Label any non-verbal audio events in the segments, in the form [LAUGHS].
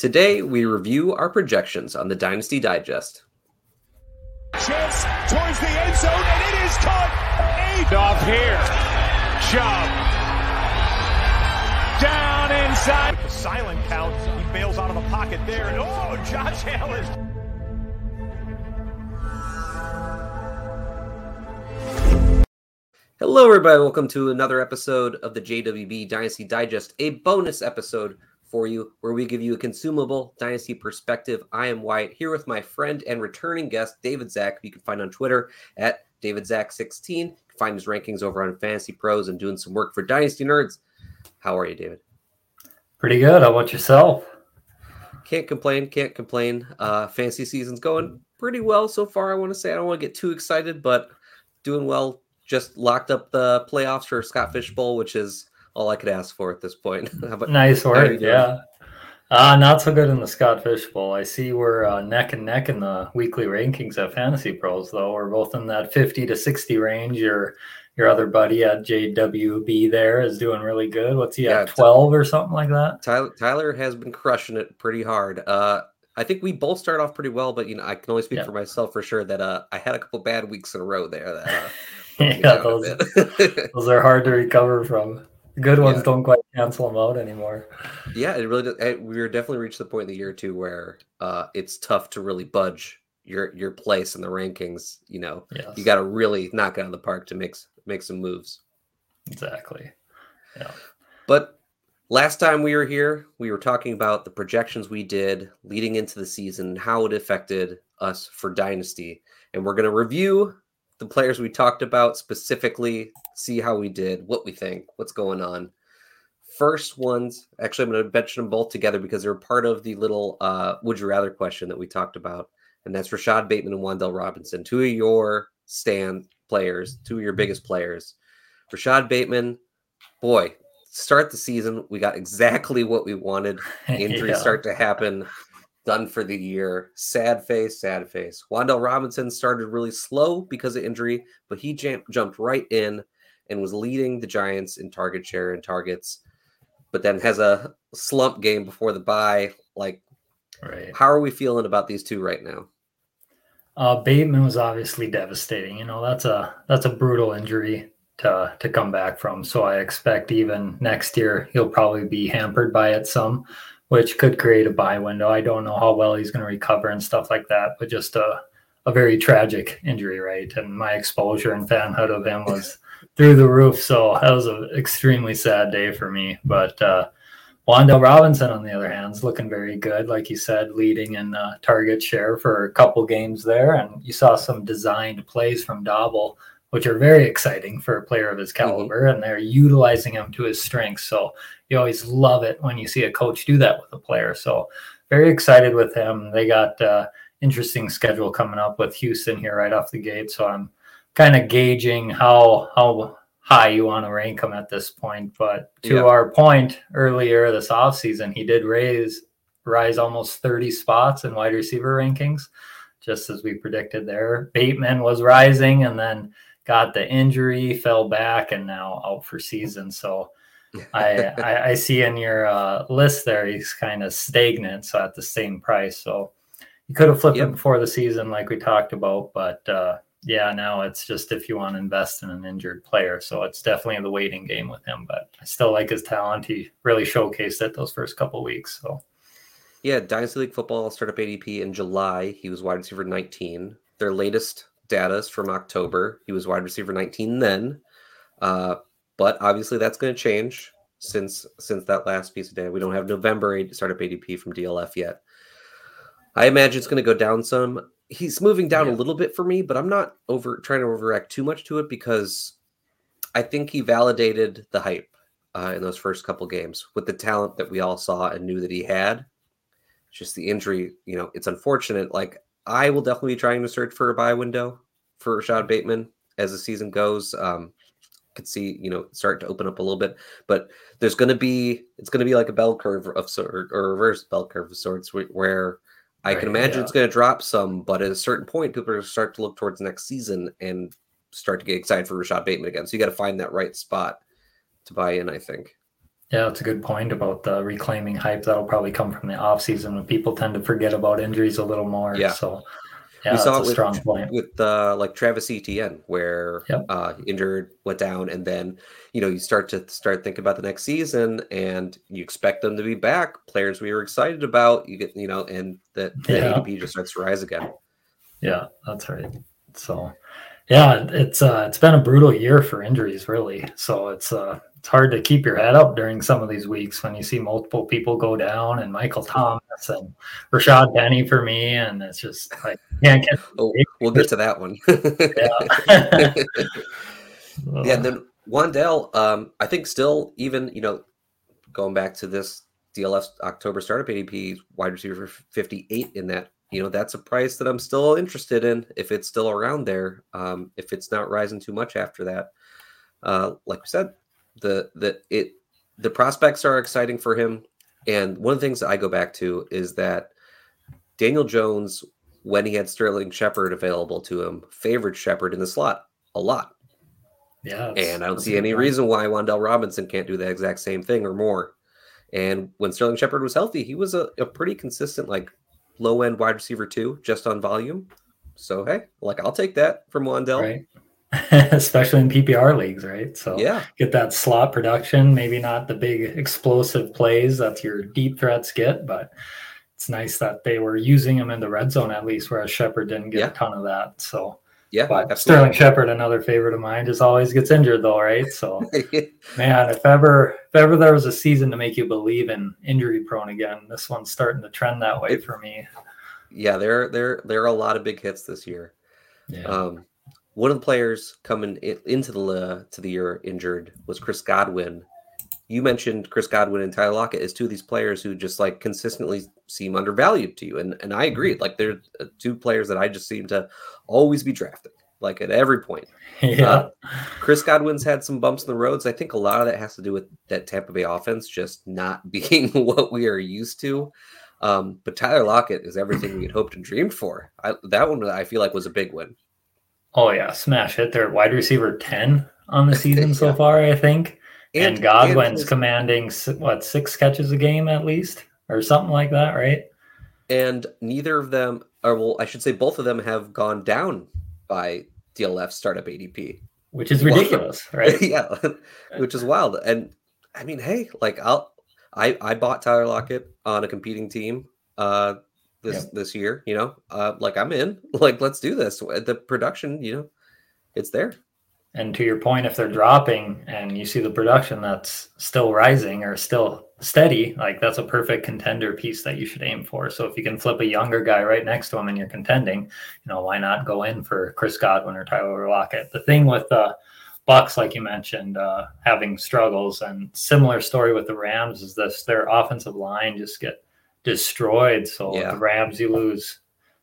Today, we review our projections on the Dynasty Digest. Chance towards the end zone, and it is caught. Eight off here. Chubb. Down inside. The silent count, he bails out of the pocket there, and oh, Josh Allen. Hello, everybody. Welcome to another episode of the JWB Dynasty Digest, a bonus episode for you where we give you a consumable dynasty perspective. I am Wyatt here with my friend and returning guest, David Zach, you can find on Twitter at DavidZach16. You can find his rankings over on Fantasy Pros and doing some work for Dynasty Nerds. How are you, David? Pretty good. How about yourself? Can't complain. Can't complain. Uh, fantasy season's going pretty well so far. I want to say I don't want to get too excited, but doing well just locked up the playoffs for Scott Fishbowl, which is all I could ask for at this point. [LAUGHS] about, nice work, yeah. Uh, not so good in the Scott Fish Bowl. I see we're uh, neck and neck in the weekly rankings at Fantasy Pros, though. We're both in that 50 to 60 range. Your your other buddy at JWB there is doing really good. What's he yeah, at, 12 or something like that? Tyler, Tyler has been crushing it pretty hard. Uh, I think we both start off pretty well, but you know, I can only speak yeah. for myself for sure that uh, I had a couple bad weeks in a row there. That, uh, [LAUGHS] yeah, those, [LAUGHS] those are hard to recover from. Good ones yeah. don't quite cancel them out anymore. Yeah, it really. Does. We are definitely reached the point in the year too where uh, it's tough to really budge your your place in the rankings. You know, yes. you got to really knock it out of the park to make make some moves. Exactly. Yeah. But last time we were here, we were talking about the projections we did leading into the season, and how it affected us for Dynasty, and we're going to review the players we talked about specifically, see how we did, what we think, what's going on. First ones, actually, I'm going to mention them both together because they're part of the little uh, would you rather question that we talked about. And that's Rashod Bateman and Wan'Dale Robinson, two of your stand players, two of your biggest players. Rashod Bateman, boy, start the season, we got exactly what we wanted. [LAUGHS] Injuries yeah. start to happen done for the year. Sad face, sad face. Wan'Dale Robinson started really slow because of injury, but he jam- jumped right in and was leading the Giants in target share and targets, but then has a slump game before the bye. Like, right. how are we feeling about these two right now? Uh, Bateman was obviously devastating. You know, that's a that's a brutal injury to to come back from. So I expect even next year he'll probably be hampered by it some which could create a buy window. I don't know how well he's going to recover and stuff like that, but just a, a very tragic injury, right? And my exposure and fanhood of him was [LAUGHS] through the roof. So that was an extremely sad day for me. But uh, Robinson, on the other hand, is looking very good. Like you said, leading in uh, target share for a couple games there. And you saw some designed plays from Daboll which are very exciting for a player of his mm-hmm. caliber, mm-hmm. and they're utilizing him to his strengths. So you always love it when you see a coach do that with a player. So very excited with him. They got uh, interesting schedule coming up with Houston here right off the gate. So I'm kind of gauging how how high you want to rank him at this point. But to yeah. our point earlier this offseason, he did raise rise almost 30 spots in wide receiver rankings, just as we predicted there. Bateman was rising and then got the injury, fell back, and now out for season. So I, [LAUGHS] I, I see in your uh, list there he's kind of stagnant, so at the same price. So you could have flipped yep. him before the season, like we talked about, but uh, yeah, now it's just if you want to invest in an injured player. So it's definitely the waiting game with him, but I still like his talent. He really showcased it those first couple weeks. So yeah, Dynasty League football startup ADP in July. He was wide receiver 19. Their latest data from October. He was wide receiver 19 then. Uh, but obviously that's going to change since since that last piece of data. We don't have November startup ADP from DLF yet. I imagine it's going to go down some. He's moving down yeah. a little bit for me, but I'm not over trying to overreact too much to it because I think he validated the hype uh, in those first couple games with the talent that we all saw and knew that he had. Just the injury, you know, it's unfortunate. Like I will definitely be trying to search for a buy window for Rashod Bateman as the season goes. Um, could see you know start to open up a little bit, but there's going to be it's going to be like a bell curve of sort or reverse bell curve of sorts where I right, can imagine yeah. it's going to drop some, but at a certain point, people are going to start to look towards next season and start to get excited for Rashod Bateman again. So you got to find that right spot to buy in. I think. Yeah, that's a good point about the reclaiming hype. That'll probably come from the off season when people tend to forget about injuries a little more. Yeah. So yeah, we that's saw a it with, strong point. with uh, like Travis Etienne, where Yep. uh, injured, went down, and then you know you start to start thinking about the next season, and you expect them to be back. Players we were excited about, you get you know, and that the Yeah. ADP just starts to rise again. Yeah, that's right. So yeah, it's uh it's been a brutal year for injuries, really. So it's uh it's hard to keep your head up during some of these weeks when you see multiple people go down and Michael Thomas and Rashad Penny for me, and it's just like can't get [LAUGHS] Oh, we'll get to that one. [LAUGHS] yeah. [LAUGHS] Yeah, and then Wan'Dale, um, I think still even you know going back to this DLF October startup ADP wide receiver 58 in that you know that's a price that I'm still interested in if it's still around there. Um, if it's not rising too much after that, uh, like we said, the the it the prospects are exciting for him. And one of the things that I go back to is that Daniel Jones, when he had Sterling Shepard available to him, favored Shepard in the slot a lot. yeah, And I don't see any reason why Wan'Dale Robinson can't do the exact same thing or more. And when Sterling Shepard was healthy, he was a, a pretty consistent, like low end wide receiver too, just on volume. So hey, like I'll take that from Wan'Dale. right? [LAUGHS] Especially in PPR leagues, right? So Yeah, get that slot production. Maybe not the big explosive plays that your deep threats get, but it's nice that they were using him in the red zone at least, whereas Shepard didn't get Yeah. a ton of that. So, yeah, but absolutely. Sterling Shepard, another favorite of mine, just always gets injured though, right? So, [LAUGHS] man, if ever if ever there was a season to make you believe in injury prone again, this one's starting to trend that way It- for me. yeah, there there there are a lot of big hits this year. Yeah, Um, one of the players coming into the uh, to the year injured was Chris Godwin. You mentioned Chris Godwin and Tyler Lockett as two of these players who just like consistently seem undervalued to you, and and I agree. Like they're uh, two players that I just seem to always be drafting, like at every point. [LAUGHS] yeah, uh, Chris Godwin's had some bumps in the roads. I think a lot of that has to do with that Tampa Bay offense just not [LAUGHS] being what we are used to. Um, but Tyler Lockett is everything we had hoped and dreamed for. I, that one I feel like was a big win. Oh yeah, smash hit. They're wide receiver ten on the season so far, I think. And, Godwin's and, commanding what six catches a game at least, or something like that, right? and neither of them, or well, I should say both of them have gone down by DLF startup ADP. Which [LAUGHS] is ridiculous, right? [LAUGHS] yeah, which is wild. And I mean, hey, like I'll I I bought Tyler Lockett on a competing team uh this this year, you know. Uh like I'm in. [LAUGHS] Like let's do this. The production, you know, it's there. And to your point, if they're dropping and you see the production that's still rising or still steady, like that's a perfect contender piece that you should aim for. So if you can flip a younger guy right next to him and you're contending, you know, why not go in for Chris Godwin or Tyler Lockett? The thing with the Bucs, like you mentioned, uh, having struggles and similar story with the Rams is this their offensive line just get destroyed. So Yeah. the Rams, you lose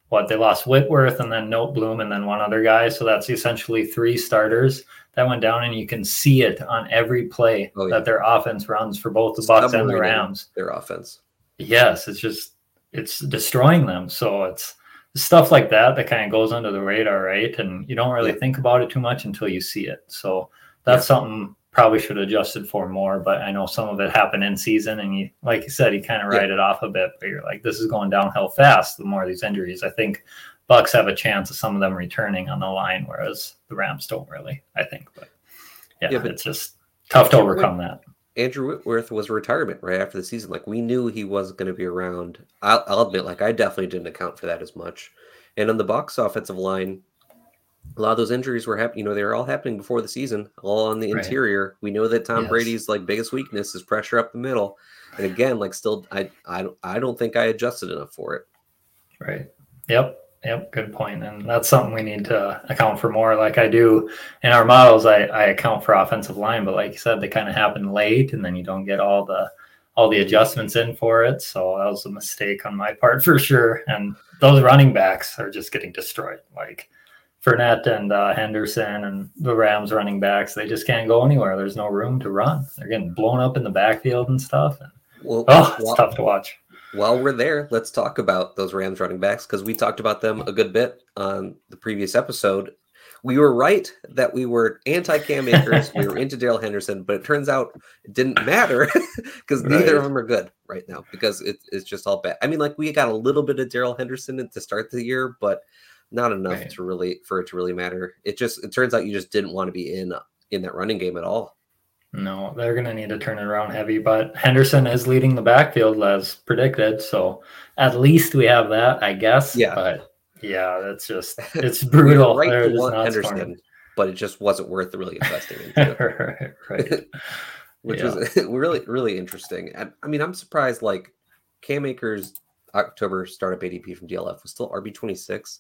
what they lost Whitworth and then Noteboom and then one other guy. So that's essentially three starters that went down, and you can see it on every play Oh, yeah. that their offense runs for both the Bucs and the Rams. Their offense. Yes, it's just it's destroying them. So it's stuff like that that kind of goes under the radar, right? And you don't really Yeah. think about it too much until you see it. So that's something probably should have adjusted for more. But I know some of it happened in season, and you, like you said, you kind of Yeah. it off a bit. But you're like, this is going downhill fast. The more these injuries, I think Bucs have a chance of some of them returning on the line, whereas the Rams don't really. I think, but yeah, Yeah, but- it's just tough to overcome that. Andrew Whitworth was retirement right after the season. Like we knew he wasn't going to be around. I'll, I'll admit, like I definitely didn't account for that as much. And on the Bucs offensive line, a lot of those injuries were happening. You know, they were all happening before the season, all on the Right. interior. We know that Tom Yes. Brady's like biggest weakness is pressure up the middle. And again, like still, I I don't I don't think I adjusted enough for it. Right. Yep. Yep. Good point. And that's something we need to account for more. Like I do in our models, I, I account for offensive line, but like you said, they kind of happen late and then you don't get all the all the adjustments in for it. So that was a mistake on my part [LAUGHS] for sure. And those running backs are just getting destroyed. Like Fournette and uh, Henderson and the Rams running backs, they just can't go anywhere. There's no room to run. They're getting blown up in the backfield and stuff. And Well, oh, it's while, tough to watch. while we're there, let's talk about those Rams running backs because we talked about them a good bit on the previous episode. we were right that we were anti Cam [LAUGHS] Akers, we were into Darrell Henderson, but it turns out it didn't matter [LAUGHS] because right. neither of them are good right now because it, it's just all bad. I mean, like we got a little bit of Darrell Henderson to start the year, but not enough right. to really for it to really matter. It just it turns out you just didn't want to be in in that running game at all. No, they're going to need to turn it around heavy, but Henderson is leading the backfield as predicted. So at least we have that, I guess. Yeah. But yeah, that's just, [LAUGHS] it's brutal. right to want Henderson, but it just wasn't worth really investing [LAUGHS] into. right. right. [LAUGHS] Which yeah. was really, really interesting. And I mean, I'm surprised like Cam Akers October startup ADP from DLF was still RB26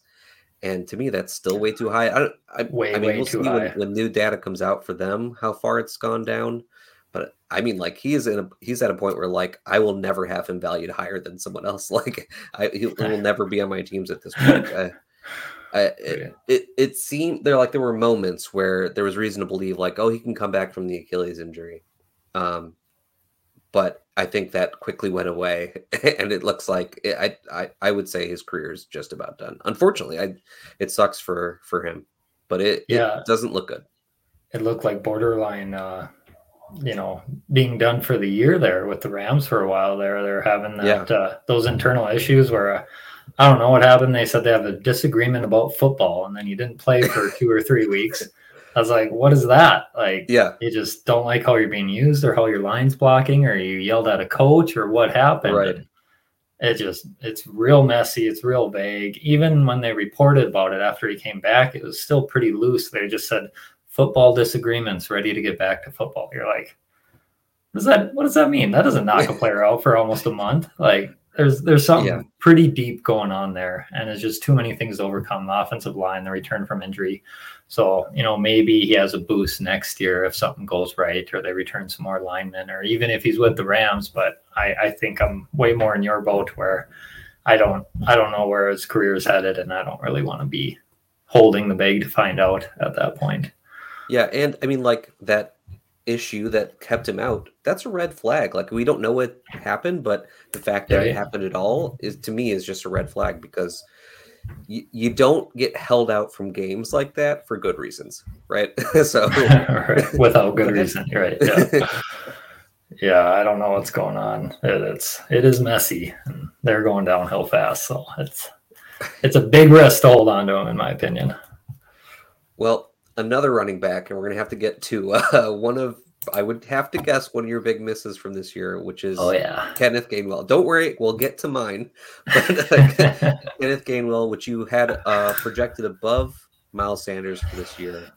and to me that's still way too high. I, I, way, I mean, we'll see when, when, new data comes out for them how far it's gone down. But I mean, like he is in a he's at a point where like I will never have him valued higher than someone else. [LAUGHS] Like I he will never be on my teams at this point. I, I, [LAUGHS] it, it, it seemed there like there were moments where there was reason to believe like oh he can come back from the Achilles injury, um, but I think that quickly went away, [LAUGHS] and it looks like it, I, I I would say his career is just about done. Unfortunately, I it sucks for for him, but it yeah it doesn't look good. It looked like borderline, uh, you know, being done for the year there with the Rams for a while. There, they're having that yeah. uh, those internal issues where. Uh, I don't know what happened. They said they have a disagreement about football, and then you didn't play for [LAUGHS] two or three weeks. I was like, what is that? Like, yeah, you just don't like how you're being used or how your line's blocking or you yelled at a coach or what happened. Right. It just, it's real messy. It's real vague. Even when they reported about it after he came back, it was still pretty loose. They just said football disagreements ready to get back to football. You're like, does that, what does that mean? That doesn't knock a player out for almost a month. Like, there's there's something yeah. pretty deep going on there, and it's just too many things to overcome. The offensive line, the return from injury, so, you know, maybe he has a boost next year if something goes right or they return some more linemen or even if he's with the Rams. But I, I think I'm way more in your boat where I don't I don't know where his career is headed and I don't really want to be holding the bag to find out at that point. Yeah, and I mean like that issue that kept him out, that's a red flag. Like we don't know what happened, but the fact that yeah, it happened at all is to me is just a red flag because you, you don't get held out from games like that for good reasons, right? [LAUGHS] so [LAUGHS] without good reason, right? Yeah. [LAUGHS] yeah, I don't know what's going on. It, it's it is messy, and they're going downhill fast. So it's it's a big risk to hold on to them, in my opinion. Well, another running back, and we're gonna have to get to uh, one of I would have to guess one of your big misses from this year, which is oh yeah, Kenneth Gainwell. Don't worry, we'll get to mine. [LAUGHS] But uh, [LAUGHS] Kenneth Gainwell, which you had uh, projected above Miles Sanders for this year,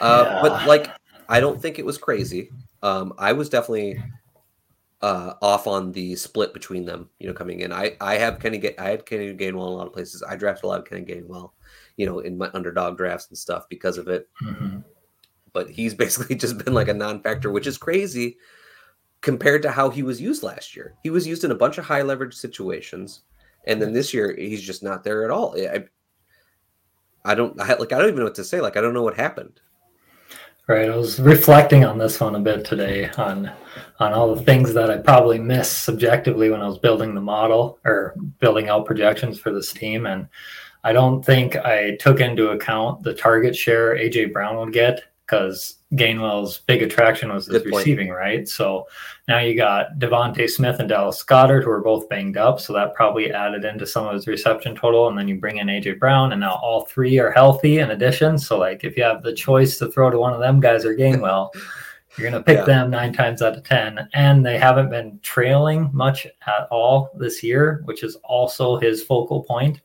uh, yeah. but like I don't think it was crazy. Um, I was definitely uh, off on the split between them. You know, coming in, I I have Kenny get I had Kenny Gainwell in a lot of places. I drafted a lot of Kenny Gainwell, you know, in my underdog drafts and stuff because of it. Mm-hmm but he's [LAUGHS] basically just been like a non-factor, which is crazy compared to how he was used last year. He was used in a bunch of high leverage situations, and then this year he's just not there at all. I, I don't I, like. I don't even know what to say. Like I don't know what happened. Right. I was reflecting on this one a bit today on on all the things that I probably missed subjectively when I was building the model or building out projections for this team. And I don't think I took into account the target share AJ Brown would get because Gainwell's big attraction was his receiving, right? So now you got DeVonta Smith and Dallas Goedert, who are both banged up. So that probably added into some of his reception total. And then you bring in AJ Brown, and now all three are healthy in addition. So, like, if you have the choice to throw to one of them guys or Gainwell, [LAUGHS] you're going to pick yeah. them nine times out of 10. And they haven't been trailing much at all this year, which is also his focal point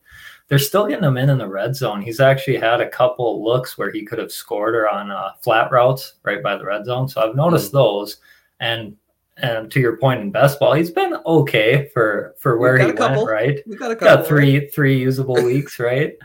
they're still getting him in in the red zone. He's actually had a couple looks where he could have scored or on uh, flat routes right by the red zone. So I've noticed mm-hmm. those. And and to your point in best ball, he's been okay for for where he went. Right, we got a couple, got three right? three usable weeks. [LAUGHS] Right.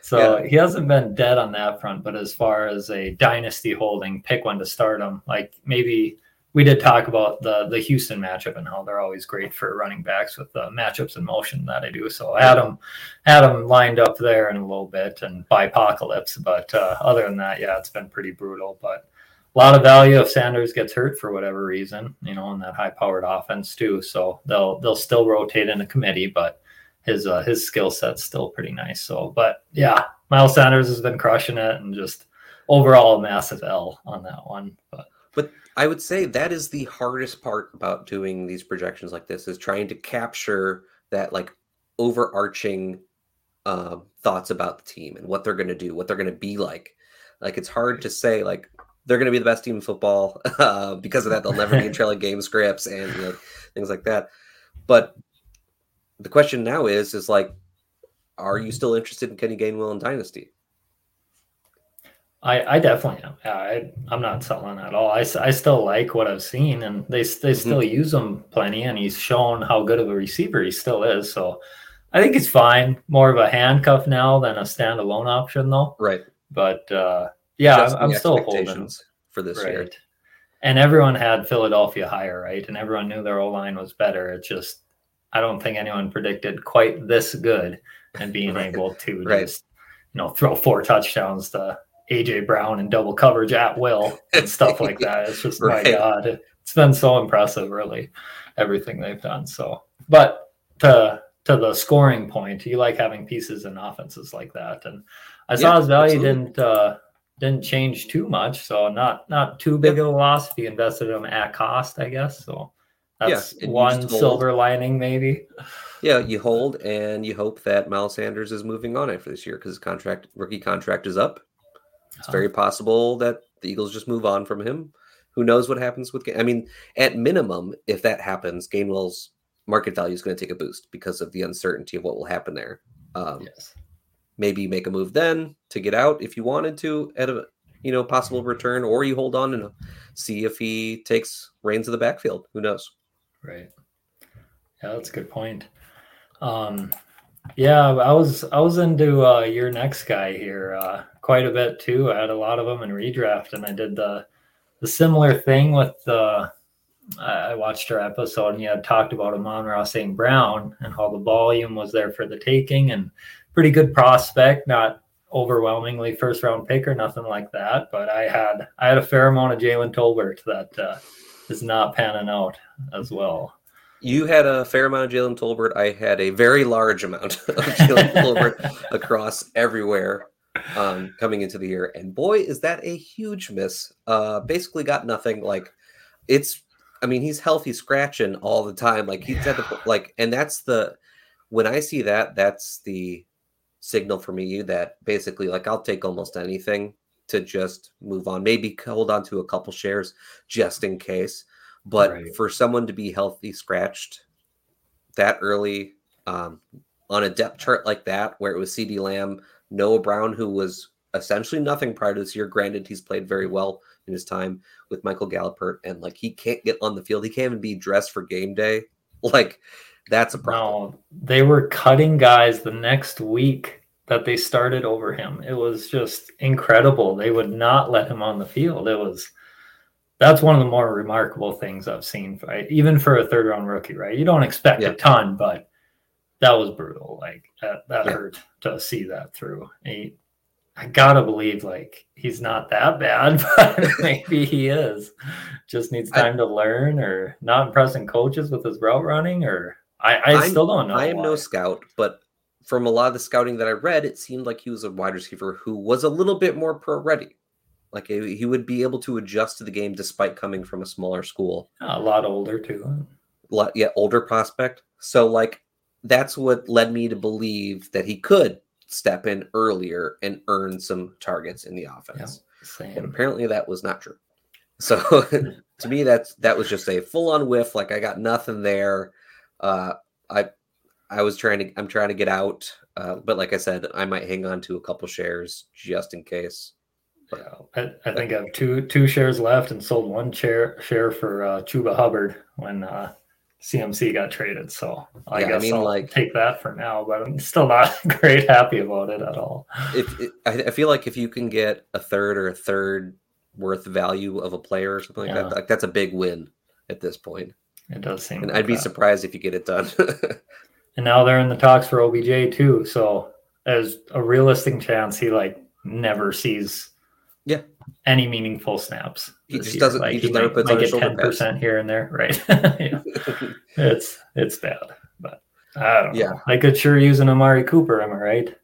So yeah. he hasn't been dead on that front, but as far as a dynasty holding, pick one to start him. Like maybe we did talk about the the Houston matchup and how they're always great for running backs with the matchups in motion that I do. So Adam, Adam lined up there in a little bit and by apocalypse, but uh, other than that, yeah, it's been pretty brutal. But a lot of value if Sanders gets hurt for whatever reason, you know, in that high powered offense too. So they'll they'll still rotate in a committee, but his uh, his skill set's still pretty nice. So, but yeah, Miles Sanders has been crushing it, and just overall a massive L on that one. But but I would say that is the hardest part about doing these projections like this is trying to capture that like overarching uh, thoughts about the team and what they're going to do, what they're going to be like. Like it's hard to say like they're going to be the best team in football [LAUGHS] uh, because of that. They'll never be in [LAUGHS] trailing game scripts and you know, things like that. But the question now is, is like, are you still interested in Kenny Gainwell and Dynasty? I, I definitely am. I, I'm not selling at all. I, I still like what I've seen, and they they still mm-hmm. use him plenty, and he's shown how good of a receiver he still is. So I think it's fine. More of a handcuff now than a standalone option, though. Right. But uh, yeah, I'm, I'm still holding for this right. year. And everyone had Philadelphia higher, right? And everyone knew their O line was better. It's just I don't think anyone predicted quite this good and being [LAUGHS] right. able to right. just you know throw four touchdowns to AJ Brown and double coverage at will and stuff like [LAUGHS] that. It's just right. my God, it's been so impressive, really, everything they've done. So, but to to the scoring point, you like having pieces and offenses like that. And I saw yeah, his value absolutely. didn't uh, didn't change too much, so not not too big of a loss if you invested them at cost, I guess. So that's yeah, one silver lining, maybe. Yeah, you hold and you hope that Miles Sanders is moving on after this year because his contract rookie contract is up. It's very possible that the Eagles just move on from him. Who knows what happens with? I mean, at minimum, if that happens, Gainwell's market value is going to take a boost because of the uncertainty of what will happen there. Um, yes. Maybe make a move then to get out if you wanted to at a you know possible return, or you hold on and see if he takes reins of the backfield. Who knows? Right. Yeah, that's a good point. Um, yeah, I was I was into uh, your next guy here uh, quite a bit too. I had a lot of them in redraft, and I did the the similar thing with the. I watched our episode, and you had talked about Amon-Ra St. Brown and how the volume was there for the taking, and pretty good prospect, not overwhelmingly first round pick or nothing like that. But I had I had a fair amount of Jalen Tolbert that uh, is not panning out as well. You had a fair amount of Jalen Tolbert. I had a very large amount [LAUGHS] of Jalen Tolbert [LAUGHS] across everywhere um, coming into the year. And boy, is that a huge miss. Uh, basically, got nothing. Like, it's, I mean, he's healthy scratching all the time. Like, he's at the, like, and that's the, when I see that, that's the signal for me that basically, like, I'll take almost anything to just move on. Maybe hold on to a couple shares just in case. But right. for someone to be healthy scratched that early um, on a depth chart like that, where it was CeeDee Lamb, Noah Brown, who was essentially nothing prior to this year. Granted, he's played very well in his time with Michael Gallup, and like he can't get on the field. He can't even be dressed for game day. [LAUGHS] Like that's a problem. No, they were cutting guys the next week that they started over him. It was just incredible. They would not let him on the field. It was that's one of the more remarkable things I've seen, right? even for a third round rookie, right? You don't expect yeah. a ton, but that was brutal. Like that, that yeah. hurt to see that through. He, I gotta believe like he's not that bad, [LAUGHS] but maybe he is. Just needs time I, to learn, or not impressing coaches with his route running, or I, I still don't know. I am why. no scout, but from a lot of the scouting that I read, it seemed like he was a wide receiver who was a little bit more pro ready. Like he would be able to adjust to the game despite coming from a smaller school. A lot older too. A lot, yeah, older prospect. So like that's what led me to believe that he could step in earlier and earn some targets in the offense. Yeah, but apparently that was not true. So [LAUGHS] to me, that's that was just a full on whiff. Like I got nothing there. Uh, I I was trying to I'm trying to get out, uh, but like I said, I might hang on to a couple shares just in case. Yeah, I, I think I have two two shares left and sold one share share for uh, Chuba Hubbard when uh, CMC got traded. So I yeah, guess I mean, I'll like, take that for now, but I'm still not [LAUGHS] great happy about it at all. If it, I feel like if you can get a third or a third worth value of a player or something like yeah. that, like that's a big win at this point. It does seem. And like I'd be that. surprised if you get it done. [LAUGHS] and now they're in the talks for OBJ too. So there's a realistic chance he like never sees yeah any meaningful snaps. He just year. doesn't. Like, he just never might, puts might get ten percent here and there, right? [LAUGHS] [LAUGHS] it's it's bad, but I don't yeah. know. I could sure use an Amari Cooper. Am I right?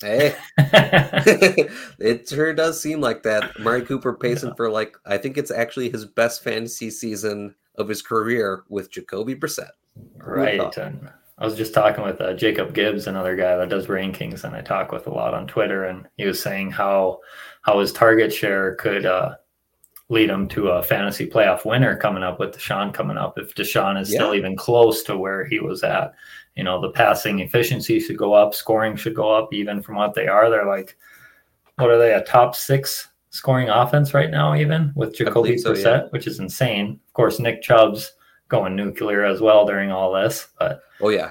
Hey, [LAUGHS] it sure does seem like that. Amari Cooper pacing yeah. for like I think it's actually his best fantasy season of his career with Jacoby Brissett. Right, and I was just talking with uh, Jacob Gibbs, another guy that does rankings, and I talk with a lot on Twitter, and he was saying how how his target share could uh, lead him to a fantasy playoff winner coming up with Deshaun coming up if Deshaun is yeah. still even close to where he was at you know the passing efficiency should go up scoring should go up even from what they are they're like what are they a top six scoring offense right now even with jacoby so, Brissett, yeah. which is insane of course nick chubb's going nuclear as well during all this but oh yeah.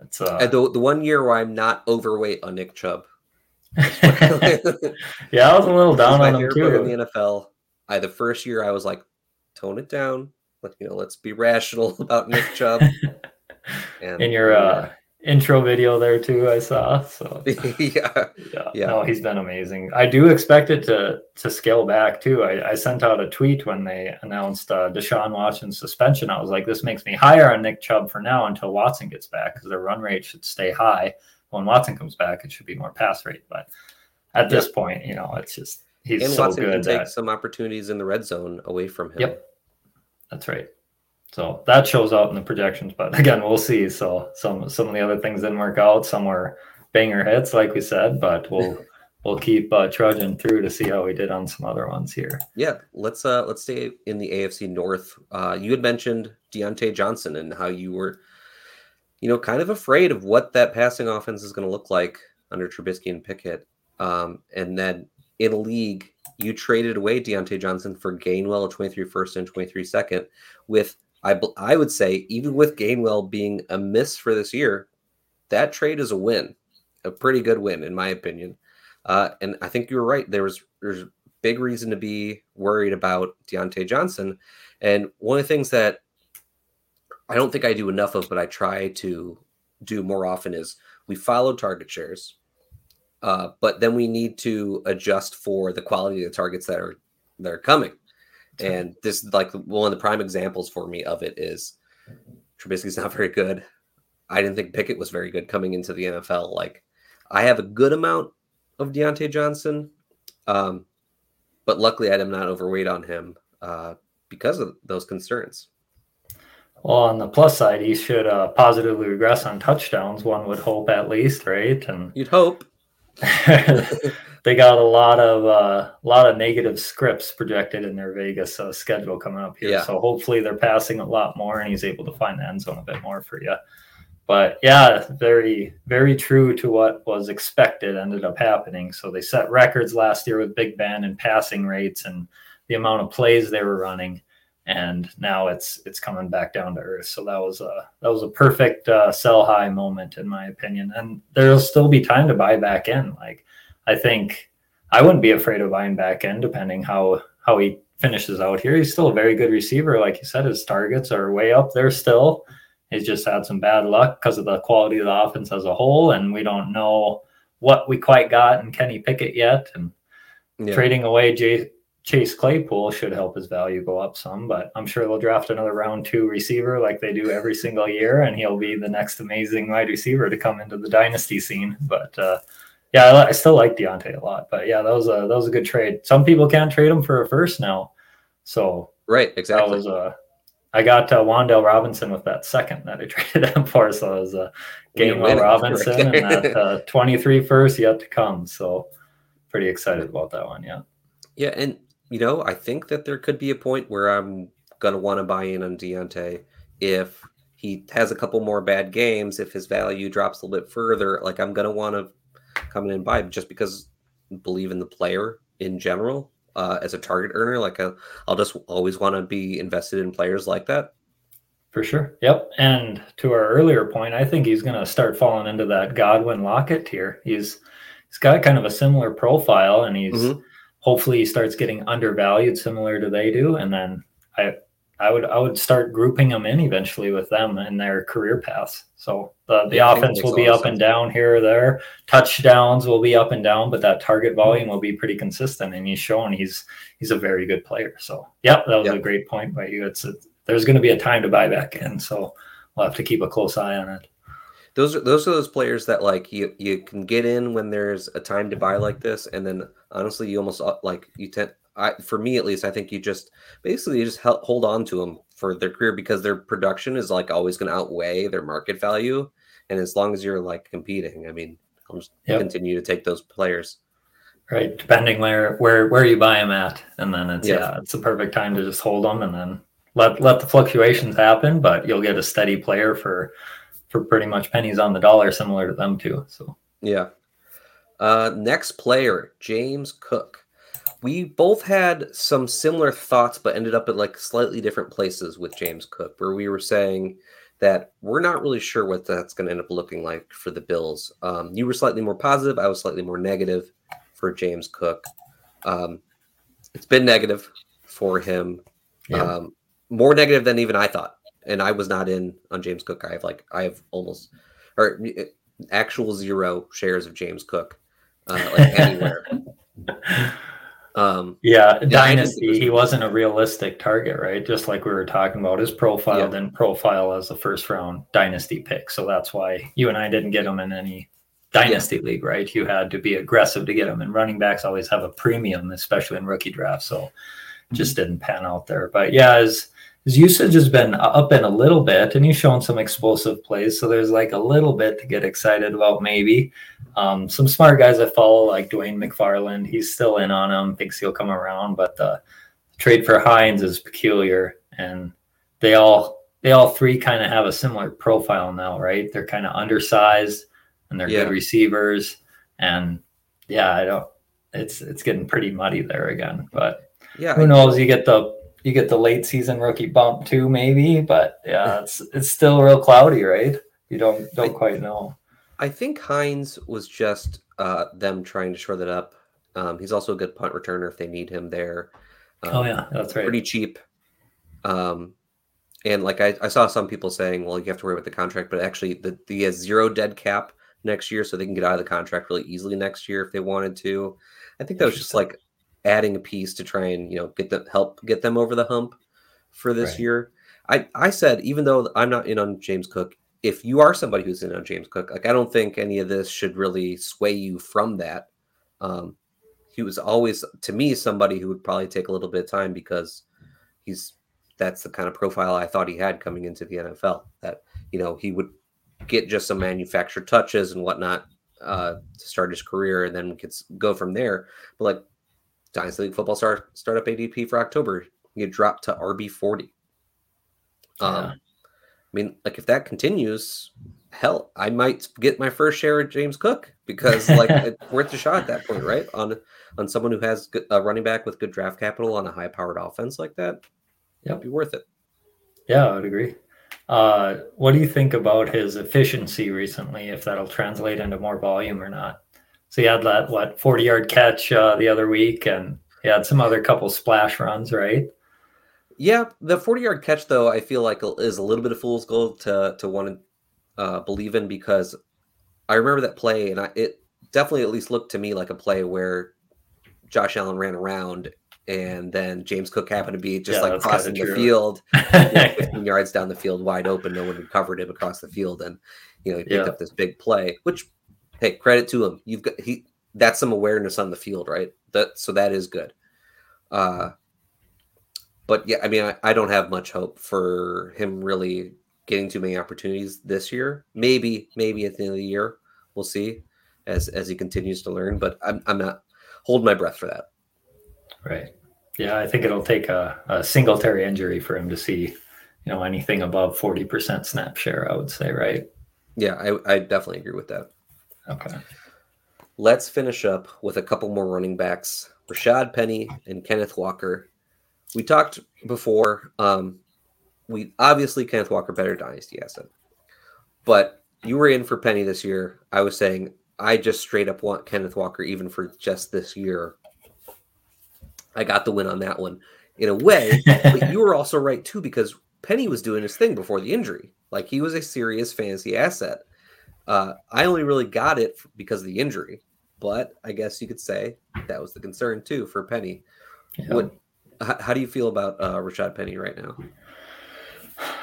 it's uh, the, the one year where i'm not overweight on nick chubb. [LAUGHS] Yeah i was a little down on him too. in the nfl i the first year i was like tone it down. Let you know let's be rational [LAUGHS] about nick chubb. [LAUGHS] And, in your uh, intro video there too, I saw. So [LAUGHS] yeah, yeah, yeah. No, he's been amazing. I do expect it to to scale back too. I, I sent out a tweet when they announced uh, Deshaun Watson's suspension. I was like, this makes me higher on Nick Chubb for now until Watson gets back because their run rate should stay high. When Watson comes back, it should be more pass rate. But at this point, you know, it's just he's and so Watson good. Can take some opportunities in the red zone away from him. Yep, that's right. So that shows up in the projections, but [LAUGHS] again, we'll see. So some some of the other things didn't work out. Some were banger hits, like we said, but we'll [LAUGHS] we'll keep uh, trudging through to see how we did on some other ones here. Yeah, let's uh let's stay in the AFC North. Uh, you had mentioned Diontae Johnson and how you were, you know, kind of afraid of what that passing offense is going to look like under Trubisky and Pickett. Um, and then in a league, you traded away Diontae Johnson for Gainwell, a 23 first and 23 second, with I I would say even with Gainwell being a miss for this year, that trade is a win, a pretty good win in my opinion. Uh, and I think you were right. There was there's big reason to be worried about Diontae Johnson. And one of the things that I don't think I do enough of, but I try to do more often is we follow target shares, uh, but then we need to adjust for the quality of the targets that are that are coming. And this like one of the prime examples for me of it is Trubisky's not very good. I didn't think Pickett was very good coming into the NFL. Like I have a good amount of Diontae Johnson, um, but luckily I'm not overweight on him uh, because of those concerns. Well, on the plus side, he should uh, positively regress on touchdowns. One would hope, at least, right? And you'd hope. [LAUGHS] they got a lot of uh, a lot of negative scripts projected in their Vegas uh, schedule coming up here. Yeah. So hopefully they're passing a lot more, and he's able to find the end zone a bit more for you. But yeah, very very true to what was expected ended up happening. So they set records last year with Big Ben and passing rates and the amount of plays they were running and now it's it's coming back down to earth. So that was a that was a perfect uh, sell high moment in my opinion. And there'll still be time to buy back in. Like I think I wouldn't be afraid of buying back in, depending how how he finishes out here. He's still a very good receiver, like you said. His targets are way up there still. He's just had some bad luck because of the quality of the offense as a whole, and we don't know what we quite got in Kenny Pickett yet. And yeah. trading away Jay, Chase Claypool should help his value go up some, but I'm sure they'll draft another round two receiver like they do every single year, and he'll be the next amazing wide receiver to come into the dynasty scene. But uh, yeah, I, I, still like Diontae a lot. But yeah, that was a that was a good trade. Some people can't trade him for a first now, so right, exactly. That was a I got uh, Wan'Dale Robinson with that second that I [LAUGHS] traded him for. So it was a uh, Gainwell Robinson and [LAUGHS] that uh, 23 first yet to come. So pretty excited about that one. Yeah. Yeah. And, you know, I think that there could be a point where I'm going to want to buy in on Diontae if he has a couple more bad games, if his value drops a little bit further. Like I'm going to want to come in and buy just because I believe in the player in general uh, as a target earner. Like i will just always want to be invested in players like that. For sure. Yep. And to our earlier point, I think he's going to start falling into that Godwin Lockett tier. He's he's got kind of a similar profile, and he's mm-hmm. Hopefully he starts getting undervalued similar to they do. And then I I would I would start grouping them in eventually with them and their career paths. So the, the yeah, offense will be up sense. and down here or there. Touchdowns will be up and down, but that target volume will be pretty consistent. And he's showing he's he's a very good player. So yeah, that was yep. a great point by you. It's a, there's going to be a time to buy back in, so we'll have to keep a close eye on it. Those are those are those players that like you you can get in when there's a time to buy like this, and then honestly, you almost uh, like you tend. I, for me at least, I think you just basically you just help, hold on to them for their career because their production is like always going to outweigh their market value, and as long as you're like competing, I mean, I'll just yep. continue to take those players. Right, depending where where where you buy them at, and then it's yeah, yeah it's the perfect time to just hold them and then let let the fluctuations happen, but you'll get a steady player for for pretty much pennies on the dollar, similar to them too. So yeah. Uh, next player, James Cook. We both had some similar thoughts, but ended up at like slightly different places with James Cook, where we were saying that we're not really sure what that's going to end up looking like for the Bills. Um, you were slightly more positive. I was slightly more negative for James Cook. Um, it's been negative for him. Yeah. Um, more negative than even I thought. And I was not in on James Cook. I have like I have almost or eh, actual zero shares of James Cook, uh, like [LAUGHS] anywhere. Um, yeah, Dynasty, was- he wasn't a realistic target, right? Just like we were talking about, his profile yeah. didn't profile as a first round Dynasty pick. So that's why you and I didn't get him in any Dynasty yeah. league, right? You had to be aggressive to get him, and running backs always have a premium, especially in rookie drafts. So just didn't pan out there. But yeah, as his usage has been up in a little bit, and he's shown some explosive plays. So there's like a little bit to get excited about, maybe. Um, some smart guys I follow, like Dwain McFarland, he's still in on him, thinks he'll come around. But the trade for Hines is peculiar, and they all they all three kind of have a similar profile now, right? They're kind of undersized and they're yeah. good receivers, and yeah, I don't. It's it's getting pretty muddy there again, but yeah, who knows? You get the you get the late season rookie bump too, maybe. But yeah, it's it's still real cloudy, right? You don't don't I, quite know. I think Hines was just uh, them trying to shore that up. Um, he's also a good punt returner if they need him there. Um, oh yeah, that's right. Pretty cheap. Um, and like I, I saw some people saying, well, you have to worry about the contract, but actually, the the has zero dead cap next year, so they can get out of the contract really easily next year if they wanted to. I think that was just like adding a piece to try and you know get them help get them over the hump for this right. year. I I said even though I'm not in on James Cook, if you are somebody who's in on James Cook, like I don't think any of this should really sway you from that. Um, he was always to me somebody who would probably take a little bit of time because he's that's the kind of profile I thought he had coming into the NFL. That you know he would get just some manufactured touches and whatnot uh, to start his career, and then could go from there. But like Dynasty League Football start startup ADP for October, you drop to RB forty. Um, yeah. I mean, like if that continues, hell, I might get my first share of James Cook because like [LAUGHS] it's worth a shot at that point, right? On on someone who has a running back with good draft capital on a high powered offense like that, yeah, It'd be worth it. Yeah, I would agree. Uh, what do you think about his efficiency recently? If that'll translate into more volume or not? So he had that what forty yard catch uh, the other week, and he had some other couple splash runs, right? Yeah, the forty yard catch though, I feel like is a little bit of fool's gold to to want to uh, believe in because I remember that play, and I, it definitely at least looked to me like a play where Josh Allen ran around and then James Cook happened to be just yeah, like crossing the field, [LAUGHS] you know, 15 yards down the field, wide open. No one had covered him across the field, and you know he picked yeah. up this big play, which hey, credit to him. You've got he that's some awareness on the field, right? That so that is good. Uh but yeah, I mean, I, I don't have much hope for him really getting too many opportunities this year. Maybe, maybe at the end of the year, we'll see as as he continues to learn. But I'm I'm not holding my breath for that. Right. Yeah, I think it'll take a, a Singletary injury for him to see, you know, anything above forty percent snap share. I would say, right? Yeah, I, I definitely agree with that. Okay. Let's finish up with a couple more running backs Rashad Penny and Kenneth Walker. We talked before. Um, we obviously Kenneth Walker better dynasty asset, but you were in for Penny this year. I was saying I just straight up want Kenneth Walker even for just this year. I got the win on that one in a way, but [LAUGHS] you were also right too because Penny was doing his thing before the injury. Like he was a serious fantasy asset. Uh, I only really got it because of the injury, but I guess you could say that was the concern too for Penny. Yeah. What? How, how, do you feel about uh, Rashad Penny right now?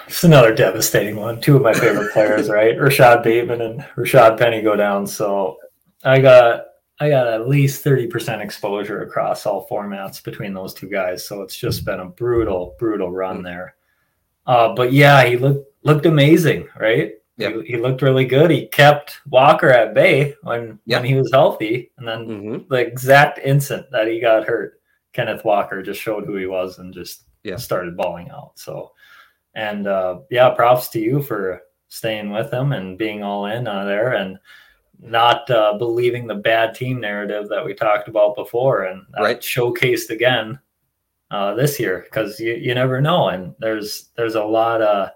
it's another devastating one. Two of my favorite players, right? [LAUGHS] Rashad Bateman and Rashad Penny go down. So I got I got at least 30% exposure across all formats between those two guys. So it's just been a brutal, brutal run there. Uh, but yeah, he looked looked amazing, right? Yep. He, he looked really good. He kept Walker at bay when Yep. when he was healthy, and then hmm the exact instant that he got hurt, Kenneth Walker just showed who he was and just Yeah. started balling out. So, and uh, yeah, props to you for staying with him and being all in uh, there and not uh, believing the bad team narrative that we talked about before and that Right. showcased again uh, this year because you, you never know and there's there's a lot of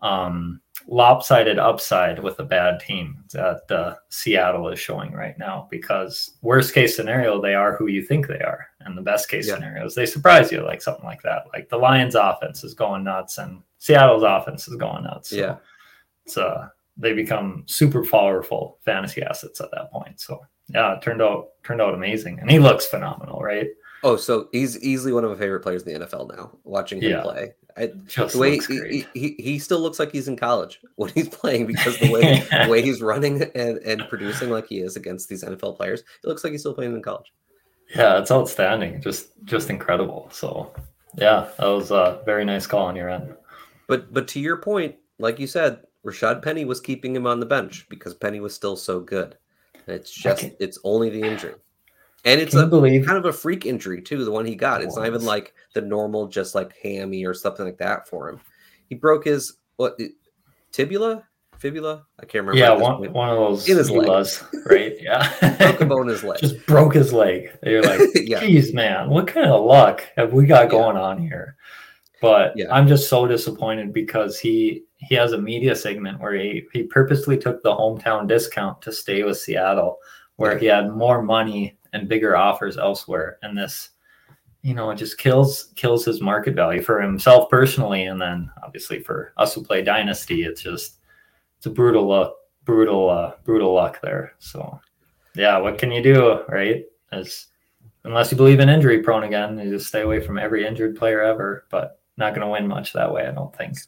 um, lopsided upside with a bad team that uh, Seattle is showing right now because worst case scenario they are who you think they are. And the best case Yeah. scenarios they surprise you like something like that. Like the Lions offense is going nuts and Seattle's offense is going nuts. So Yeah. it's uh they become super powerful fantasy assets at that point. So yeah it turned out turned out amazing. And he looks phenomenal right Oh, so he's easily one of my favorite players in the NFL now. Watching him Yeah. play, I, just the way he, he, he still looks like he's in college [LAUGHS] when he's playing because the way [LAUGHS] the way he's running and, and producing like he is against these NFL players, it looks like he's still playing in college. Yeah, it's outstanding. Just just incredible. So yeah, that was a very nice call on your end. But but to your point, like you said, Rashad Penny was keeping him on the bench because Penny was still so good. And it's just it's only the injury. And it's Can a believe kind of a freak injury too, the one he got. It's not even like the normal just like hammy or something like that for him. He broke his what tibula? Fibula? I can't remember. yeah, one, point. one of those In his leg. was right? [LAUGHS] Yeah. broke a bone in his [LAUGHS] leg. Just broke his leg. You're like, [LAUGHS] yeah. geez, man, what kind of luck have we got Yeah. going on here? But Yeah. I'm just so disappointed because he he has a media segment where he he purposely took the hometown discount to stay with Seattle, where Yeah. he had more money and bigger offers elsewhere, and this, you know, it just kills kills his market value for himself personally, and then obviously for us who play Dynasty, it's just it's a brutal luck, brutal uh, brutal luck there. So, yeah, what can you do, right? As unless you believe in injury prone again, you just stay away from every injured player ever. But not going to win much that way, I don't think.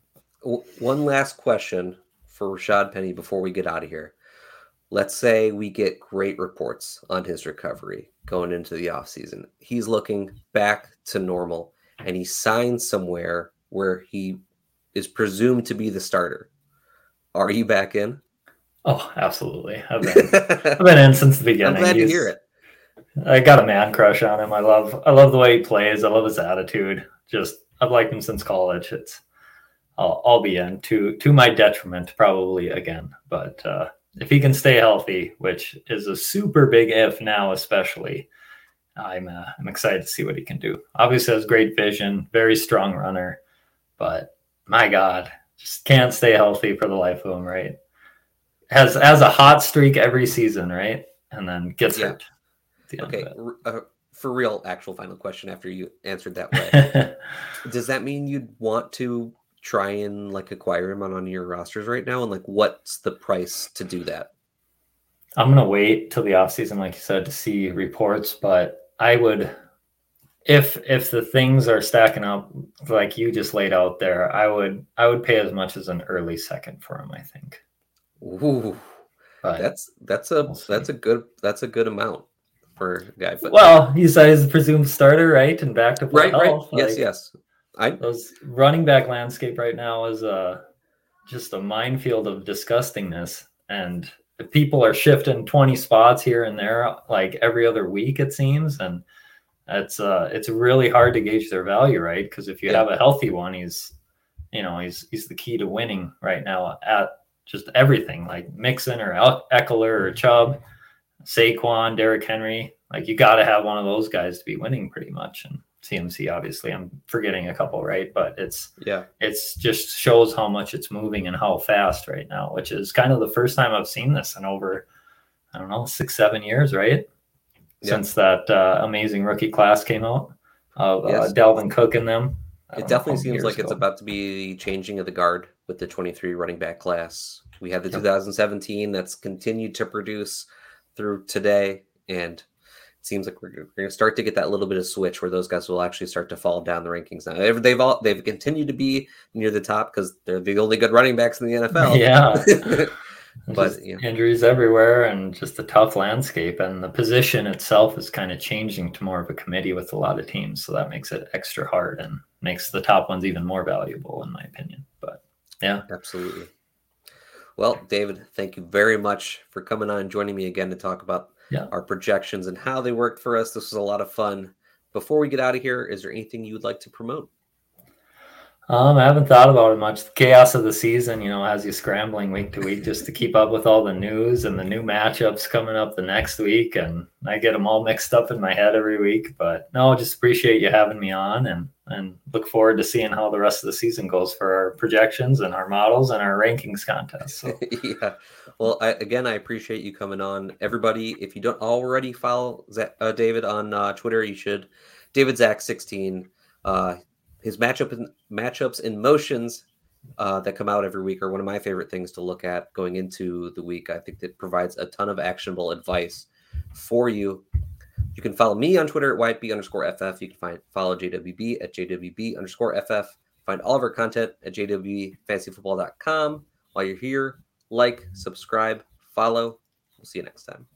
One last question for Rashad Penny before we get out of here. Let's say we get great reports on his recovery going into the offseason. He's looking back to normal and he signs somewhere where he is presumed to be the starter. Are you back in? Oh, absolutely. I've [LAUGHS] been, I've been in since the beginning. I'm glad to hear it. I got a man crush on him. I love I love the way he plays. I love his attitude. Just I've liked him since college. It's I'll, I'll be in to to my detriment probably again. But uh, if he can stay healthy, which is a super big if now, especially, I'm uh, I'm excited to see what he can do. Obviously has great vision, very strong runner, but my God, just can't stay healthy for the life of him. Right? Has has a hot streak every season, right? And then gets Yeah. hurt. at the end of Okay, uh, for real, actual final question after you answered that way. [LAUGHS] Does that mean you'd want to try and like acquire him on, on your rosters right now? And like, what's the price to do that? I'm gonna wait till the off season, like you said, to see reports. But I would, if if the things are stacking up like you just laid out there, I would I would pay as much as an early second for him. I think. Ooh, But that's that's a We'll that's a good that's a good amount for a guy. But well, he's he's a presumed starter, right? And back to right, right, health, yes, yes. I Those running back landscape right now is a just a minefield of disgustingness, and people are shifting twenty spots here and there, like every other week, it seems, and it's uh it's really hard to gauge their value, right? Because if you Yeah. have a healthy one, he's you know he's he's the key to winning right now at just everything, like Mixon or Ekeler or Chubb, Saquon, Derrick Henry. Like you got to have one of those guys to be winning pretty much, and CMC obviously. I'm forgetting a couple, right? But it's yeah, it's just shows how much it's moving and how fast right now, which is kind of the first time I've seen this in over, I don't know, six, seven years, right? Yeah. Since that uh, amazing rookie class came out of Yes. uh, Dalvin Cook and them. It definitely seems like it's about to be the changing of the guard with the 23 running back class. We had the Yep. 2017 that's continued to produce through today, and seems like we're, we're going to start to get that little bit of switch where those guys will actually start to fall down the rankings now. They've, they've all they've continued to be near the top because they're the only good running backs in the NFL. Yeah. [LAUGHS] but yeah. injuries everywhere and just a tough landscape and the position itself is kind of changing to more of a committee with a lot of teams so that makes it extra hard and makes the top ones even more valuable in my opinion but yeah absolutely well david thank you very much for coming on and joining me again to talk about yeah. our projections and how they worked for us. This was a lot of fun. Before we get out of here is there anything you would like to promote um, I haven't thought about it much. The chaos of the season, you know, has you scrambling week to week just to keep up with all the news and the new matchups coming up the next week. And I get them all mixed up in my head every week. But no, just appreciate you having me on and and look forward to seeing how the rest of the season goes for our projections and our models and our rankings contest. So. [LAUGHS] yeah. Well, I, again, I appreciate you coming on. Everybody, if you don't already follow uh, David on uh, Twitter, you should. David Zach 16. Uh, his matchup matchups and motions uh, that come out every week are one of my favorite things to look at going into the week. I think that provides a ton of actionable advice for you. You can follow me on Twitter at whiteb underscore ff. You can find follow JWB at JWB underscore ff. Find all of our content at jwfantasyfootball.com. While you're here, like, subscribe, follow. We'll see you next time.